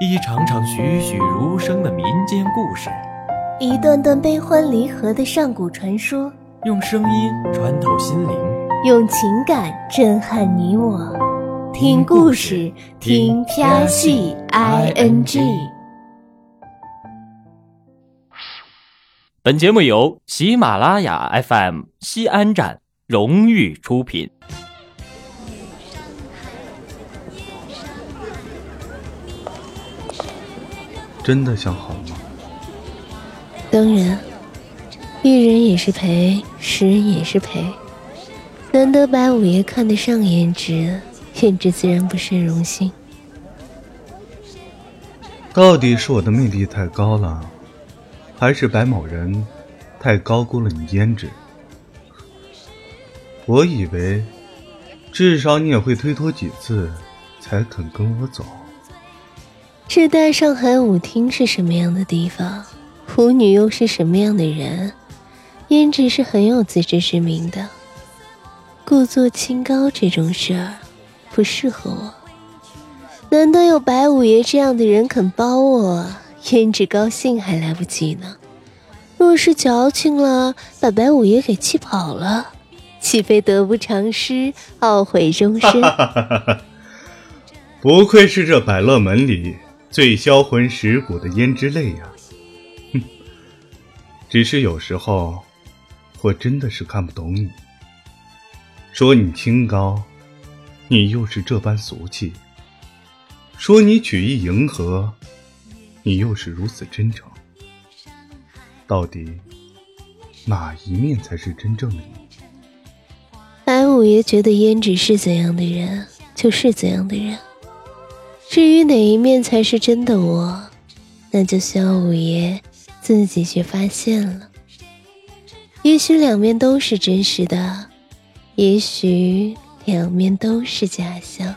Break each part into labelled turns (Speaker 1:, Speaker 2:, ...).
Speaker 1: 一场场栩栩如生的民间故事，
Speaker 2: 一段段悲欢离合的上古传说，
Speaker 1: 用声音穿透心灵，
Speaker 2: 用情感震撼你我。听故事，听飘戏 i n g。
Speaker 1: 本节目由喜马拉雅 FM 西安站荣誉出品。
Speaker 3: 真的想好吗？
Speaker 2: 当然，遇人也是陪，识人也是陪。难得白五爷看得上胭脂，胭脂自然不胜荣幸。
Speaker 3: 到底是我的魅力太高了，还是白某人太高估了你胭脂？我以为至少你也会推脱几次，才肯跟我走。
Speaker 2: 这大上海舞厅是什么样的地方？舞女又是什么样的人？胭脂是很有自知之明的。故作清高这种事儿，不适合我。难道有白五爷这样的人肯包我？胭脂高兴还来不及呢。若是矫情了，把白五爷给气跑了，岂非得不偿失，懊悔终身？
Speaker 3: 不愧是这百乐门里。最销魂蚀骨的胭脂泪呀，哼！只是有时候，我真的是看不懂你。说你清高，你又是这般俗气；说你曲意迎合，你又是如此真诚。到底哪一面才是真正的你？
Speaker 2: 白五爷觉得胭脂是怎样的人，就是怎样的人。至于哪一面才是真的我，那就需要五爷自己去发现了。也许两面都是真实的，也许两面都是假象。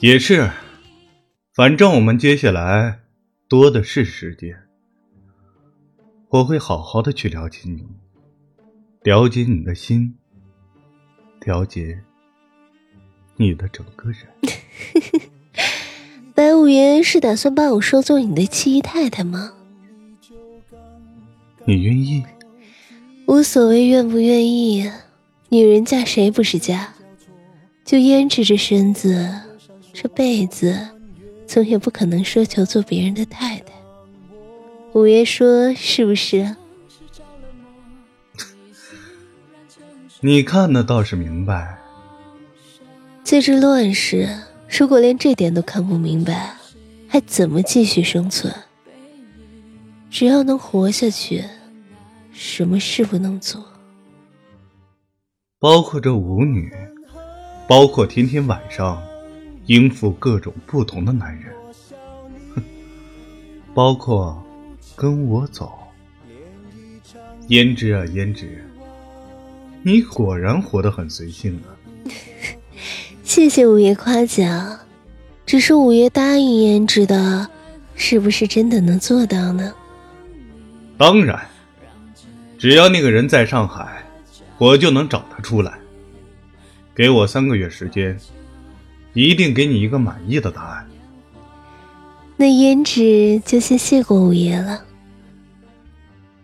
Speaker 3: 也是，反正我们接下来多的是时间，我会好好的去了解你，了解你的心，了解。你的整个人，
Speaker 2: 白五爷是打算把我收做你的七姨太太吗？
Speaker 3: 你愿意？
Speaker 2: 无所谓愿不愿意，女人嫁谁不是嫁？就胭脂这身子，这辈子总也不可能奢求做别人的太太。五爷说是不是？
Speaker 3: 你看的倒是明白。
Speaker 2: 在这乱世，如果连这点都看不明白，还怎么继续生存？只要能活下去，什么事不能做？
Speaker 3: 包括这舞女，包括天天晚上应付各种不同的男人，哼，包括跟我走。胭脂啊，胭脂，你果然活得很随性啊。
Speaker 2: 谢谢五爷夸奖，只是五爷答应胭脂的，是不是真的能做到呢？
Speaker 3: 当然，只要那个人在上海，我就能找他出来。给我三个月时间，一定给你一个满意的答案。
Speaker 2: 那胭脂就先谢过五爷了。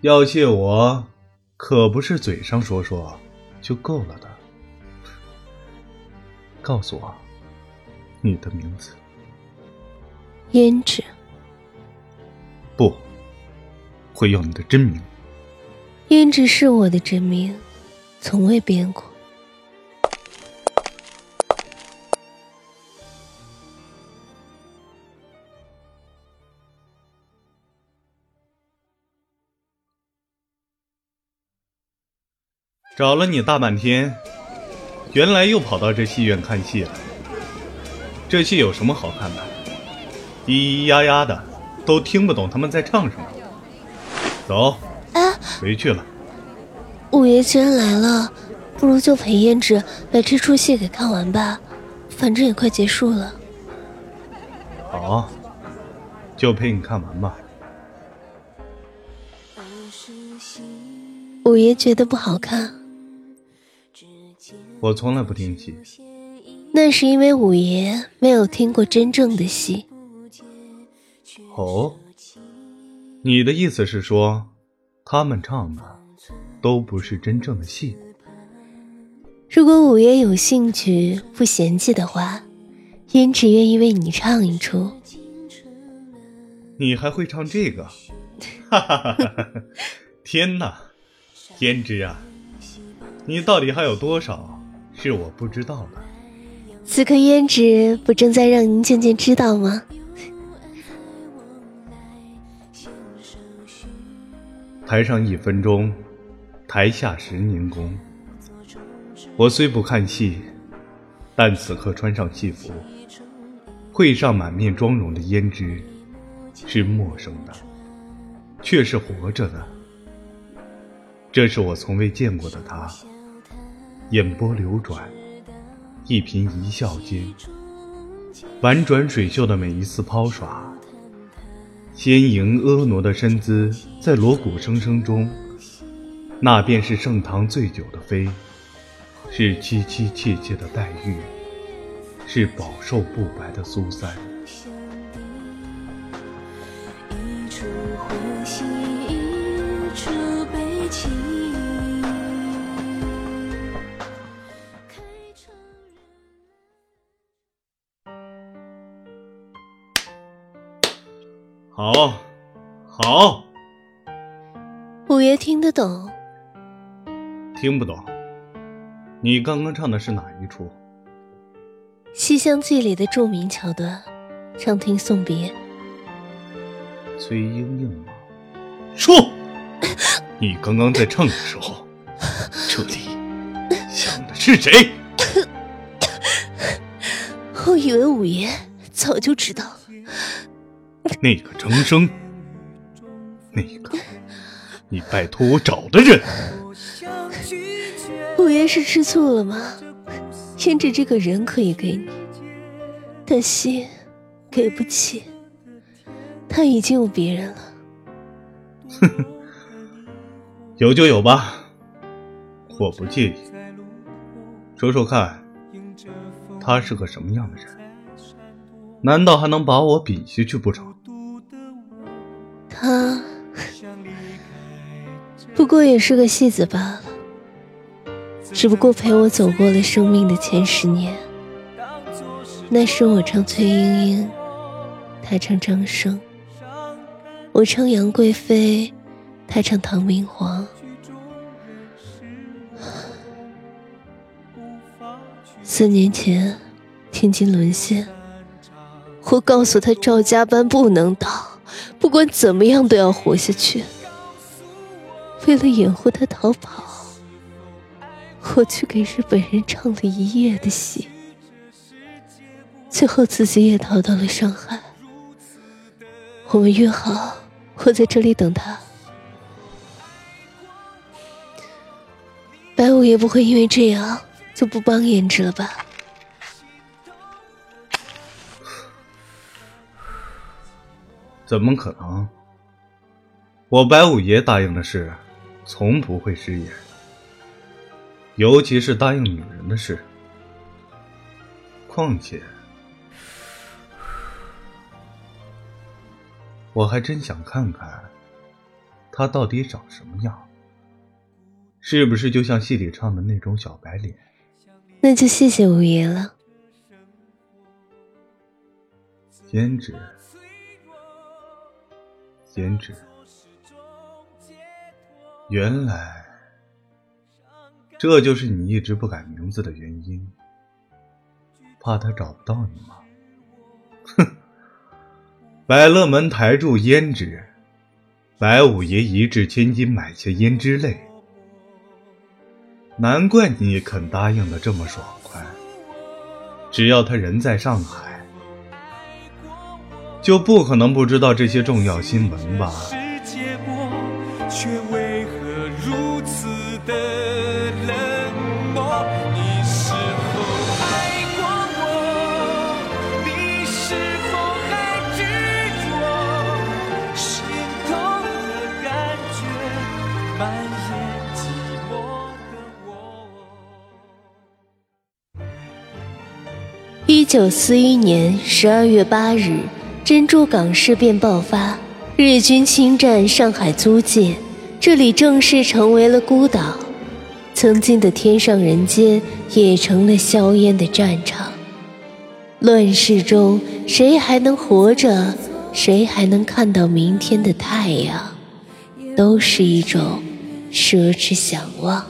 Speaker 3: 要谢我，可不是嘴上说说就够了的。告诉我，你的名字。
Speaker 2: 胭脂。
Speaker 3: 不，会要你的真名。
Speaker 2: 胭脂是我的真名，从未变过。
Speaker 3: 找了你大半天。原来又跑到这戏院看戏了。这戏有什么好看的？咿咿呀呀的，都听不懂他们在唱什么。走，回去了。
Speaker 2: 五爷既然来了，不如就陪胭脂把这出戏给看完吧，反正也快结束了。
Speaker 3: 好，就陪你看完吧。
Speaker 2: 五爷觉得不好看。
Speaker 3: 我从来不听戏，
Speaker 2: 那是因为五爷没有听过真正的戏。
Speaker 3: 哦，你的意思是说，他们唱的都不是真正的戏？
Speaker 2: 如果五爷有兴趣不嫌弃的话，胭脂愿意为你唱一出。
Speaker 3: 你还会唱这个？哈哈哈哈哈！天哪，胭脂啊，你到底还有多少是我不知道的？
Speaker 2: 此刻胭脂不正在让您渐渐知道吗？
Speaker 3: 台上一分钟，台下十年功。我虽不看戏，但此刻穿上戏服，会上满面妆容的胭脂，是陌生的，却是活着的。这是我从未见过的她，眼波流转，一颦一笑间，婉转水袖的每一次抛耍，纤盈婀娜的身姿在锣鼓声声中，那便是盛唐醉酒的妃。是凄凄切切的黛玉，是饱受不白的苏三。好，好。
Speaker 2: 五爷听得懂？
Speaker 3: 听不懂。你刚刚唱的是哪一出？
Speaker 2: 《西厢记》里的著名桥段，《长亭送别》。
Speaker 3: 崔莺莺吗？说，你刚刚在唱的时候，这里想的是谁？
Speaker 2: 我以为五爷早就知道。
Speaker 3: 那个张生，那个你拜托我找的人。
Speaker 2: 五爷是吃醋了吗？胭脂这个人可以给你，但心给不起。他已经有别人了。
Speaker 3: 哼哼，有就有吧，我不介意。说说看，他是个什么样的人？难道还能把我比下去不成？
Speaker 2: 他 不过也是个戏子罢了。只不过陪我走过了生命的前十年，那时我唱崔莺莺，他唱张生；我唱杨贵妃，他唱唐明皇。四年前，天津沦陷，我告诉他赵家班不能倒，不管怎么样都要活下去。为了掩护他逃跑。我去给日本人唱了一夜的戏，最后自己也逃到了上海。我们约好，我在这里等他。白五爷不会因为这样就不帮胭脂了吧？
Speaker 3: 怎么可能？我白五爷答应的事，从不会食言。尤其是答应女人的事，况且我还真想看看他到底长什么样，是不是就像戏里唱的那种小白脸？
Speaker 2: 那就谢谢五爷了，
Speaker 3: 胭脂，胭脂，原来。这就是你一直不改名字的原因，怕他找不到你吗？哼！百乐门台柱胭脂，白五爷一掷千金买下胭脂泪，难怪你肯答应的这么爽快。只要他人在上海，就不可能不知道这些重要新闻吧。世
Speaker 4: 界却为何如此的冷漠你是否爱过我你是否还执着心痛的感觉蔓延寂寞的我
Speaker 2: 一九四一年十二月八日珍珠港事变爆发，日军侵占上海租界，这里正式成为了孤岛。曾经的天上人间也成了硝烟的战场。乱世中，谁还能活着？谁还能看到明天的太阳？都是一种奢侈想望。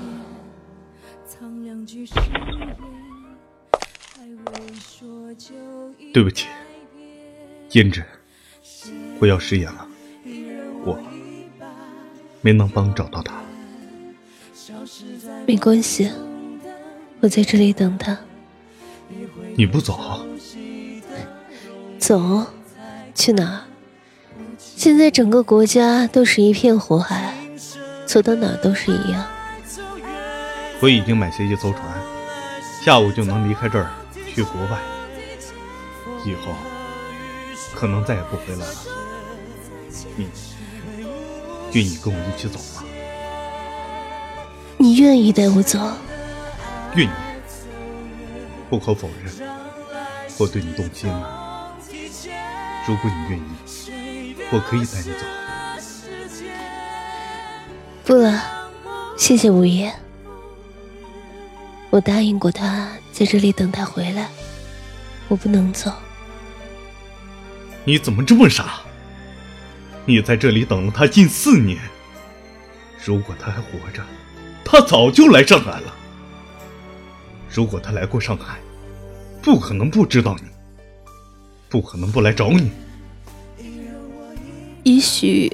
Speaker 3: 对不起，胭脂，我要食言了。我没能帮你找到他。
Speaker 2: 没关系，我在这里等他。
Speaker 3: 你不走？
Speaker 2: 走？去哪？现在整个国家都是一片火海，走到哪都是一样。
Speaker 3: 我已经买下一艘船，下午就能离开这儿去国外。以后可能再也不回来了。你愿意跟我一起走吗？
Speaker 2: 你愿意带我走？
Speaker 3: 愿意。不可否认，我对你动心了。如果你愿意，我可以带你走。
Speaker 2: 不了，谢谢五爷。我答应过他，在这里等他回来。我不能走。
Speaker 3: 你怎么这么傻？你在这里等了他近四年。如果他还活着，他早就来上海了。如果他来过上海，不可能不知道你。不可能不来找你。
Speaker 2: 也许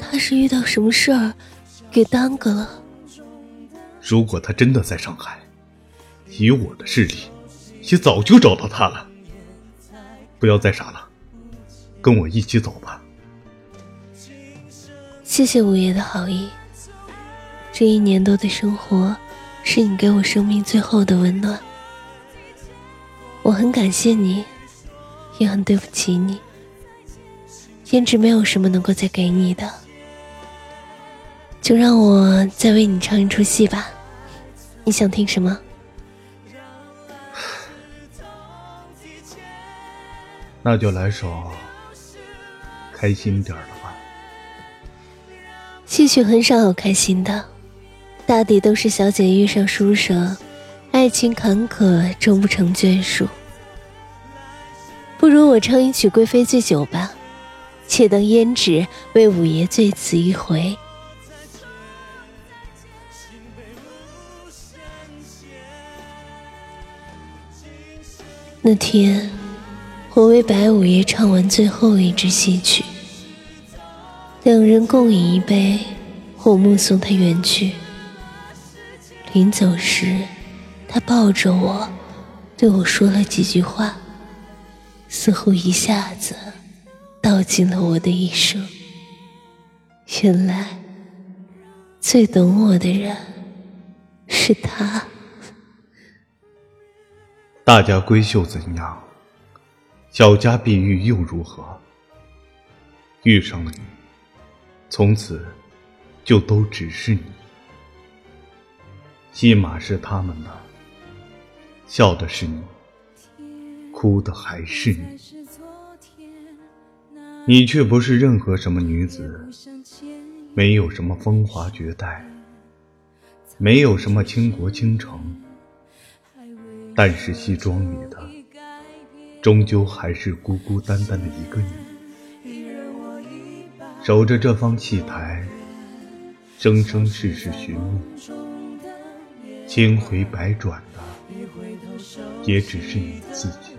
Speaker 2: 他是遇到什么事儿，给耽搁了。
Speaker 3: 如果他真的在上海，以我的视力，也早就找到他了。不要再傻了，跟我一起走吧。
Speaker 2: 谢谢五爷的好意。这一年多的生活，是你给我生命最后的温暖。我很感谢你。也很对不起你，胭脂没有什么能够再给你的，就让我再为你唱一出戏吧。你想听什么？
Speaker 3: 那就来首开心点的吧。
Speaker 2: 戏曲很少有开心的，大抵都是小姐遇上书生，爱情坎坷，终不成眷属。不如我唱一曲《贵妃醉酒》吧，且等胭脂为五爷醉此一回。那天，我为白五爷唱完最后一支戏曲，两人共饮一杯，我目送他远去。临走时，他抱着我，对我说了几句话。似乎一下子道尽了我的一生。原来最懂我的人是他。
Speaker 3: 大家闺秀怎样？小家碧玉又如何？遇上了你，从此就都只是你。戏码是他们的，笑的是你。哭的还是你，你却不是任何什么女子，没有什么风华绝代，没有什么倾国倾城，但是戏庄里的，终究还是孤孤单单的一个你，守着这方戏台，生生世世寻觅，千回百转的，也只是你自己。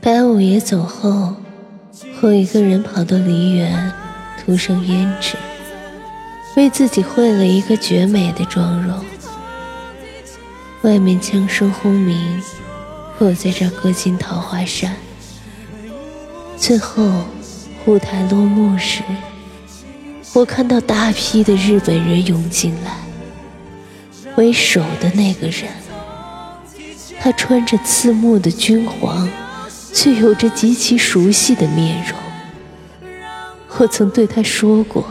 Speaker 2: 白五爷走后，我一个人跑到梨园，涂上胭脂，为自己绘了一个绝美的妆容。外面枪声轰鸣，我在这歌尽桃花扇。最后，舞台落幕时，我看到大批的日本人涌进来，为首的那个人，他穿着刺目的军黄。却有着极其熟悉的面容。我曾对他说过：“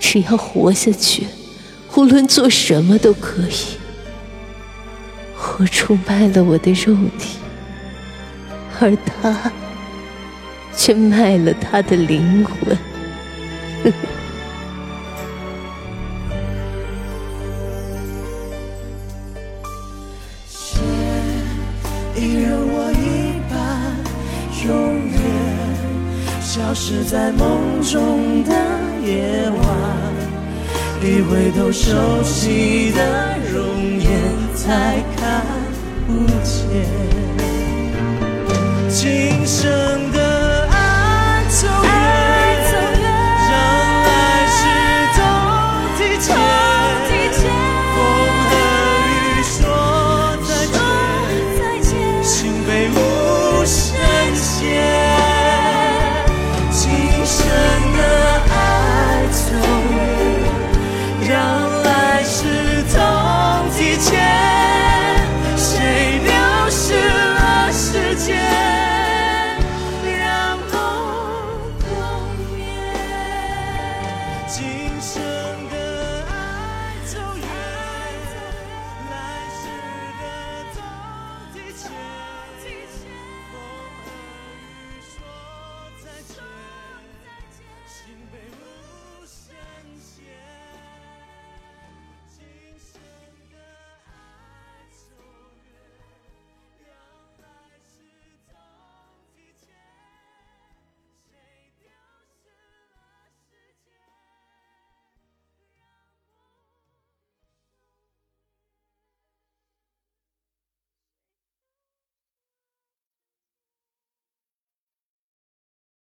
Speaker 2: 只要活下去，无论做什么都可以。”我出卖了我的肉体，而他却卖了他的灵魂。
Speaker 4: 一人我一半，永远消失在梦中的夜晚。一回头，熟悉的容颜才看不见。今生。